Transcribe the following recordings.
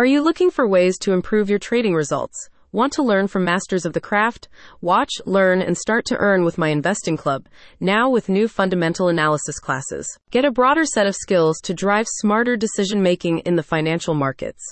Are you looking for ways to improve your trading results? Want to learn from masters of the craft? Watch, learn, and start to earn with my investing club, now with new fundamental analysis classes. Get a broader set of skills to drive smarter decision making in the financial markets.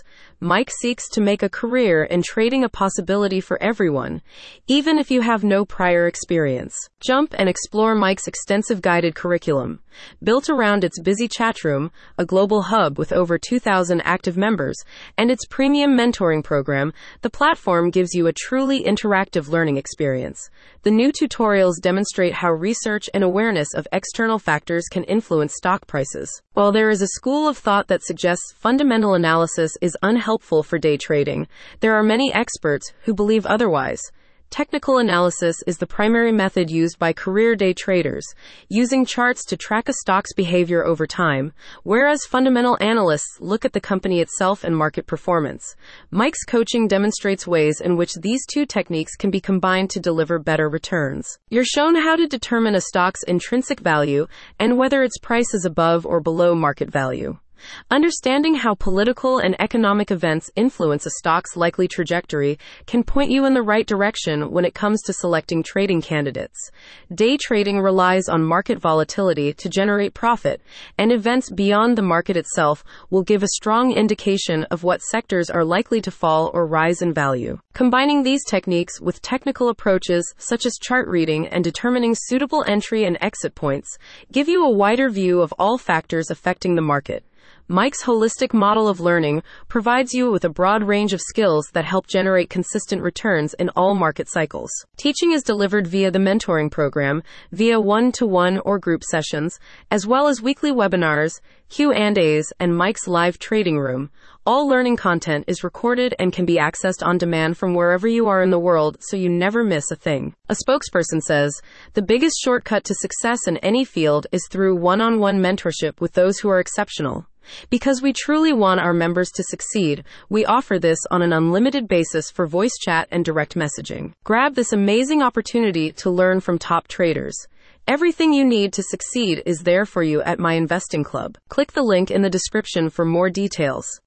MIC seeks to make a career in trading a possibility for everyone, even if you have no prior experience. Jump and explore MIC's extensive guided curriculum. Built around its busy chat room, a global hub with over 2,000 active members, and its premium mentoring program, the platform gives you a truly interactive learning experience. The new tutorials demonstrate how research and awareness of external factors can influence stock prices. While there is a school of thought that suggests fundamental analysis is unhelpful for day trading, there are many experts who believe otherwise. Technical analysis is the primary method used by career day traders, using charts to track a stock's behavior over time, whereas fundamental analysts look at the company itself and market performance. MIC's coaching demonstrates ways in which these two techniques can be combined to deliver better returns. You're shown how to determine a stock's intrinsic value and whether its price is above or below market value. Understanding how political and economic events influence a stock's likely trajectory can point you in the right direction when it comes to selecting trading candidates. Day trading relies on market volatility to generate profit, and events beyond the market itself will give a strong indication of what sectors are likely to fall or rise in value. Combining these techniques with technical approaches such as chart reading and determining suitable entry and exit points give you a wider view of all factors affecting the market. MIC's holistic model of learning provides you with a broad range of skills that help generate consistent returns in all market cycles. Teaching is delivered via the mentoring program, via one-to-one or group sessions, as well as weekly webinars, Q&As, and MIC's live trading room. All learning content is recorded and can be accessed on demand from wherever you are in the world so you never miss a thing. A spokesperson says, the biggest shortcut to success in any field is through one-on-one mentorship with those who are exceptional. Because we truly want our members to succeed, we offer this on an unlimited basis for voice chat and direct messaging. Grab this amazing opportunity to learn from top traders. Everything you need to succeed is there for you at my investing club. Click the link in the description for more details.